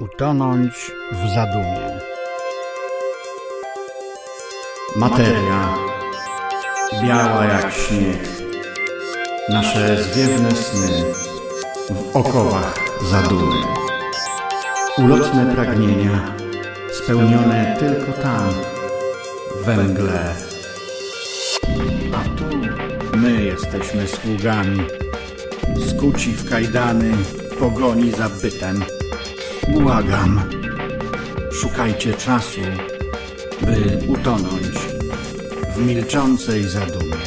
Utonąć w zadumie. Materia biała jak śnieg. Nasze zwiewne sny w okowach zadumy. Ulotne pragnienia spełnione tylko tam, we mgle. A tu my jesteśmy sługami, skuci w kajdany pogoni za bytem. Błagam, szukajcie czasu, by utonąć w milczącej zadumie.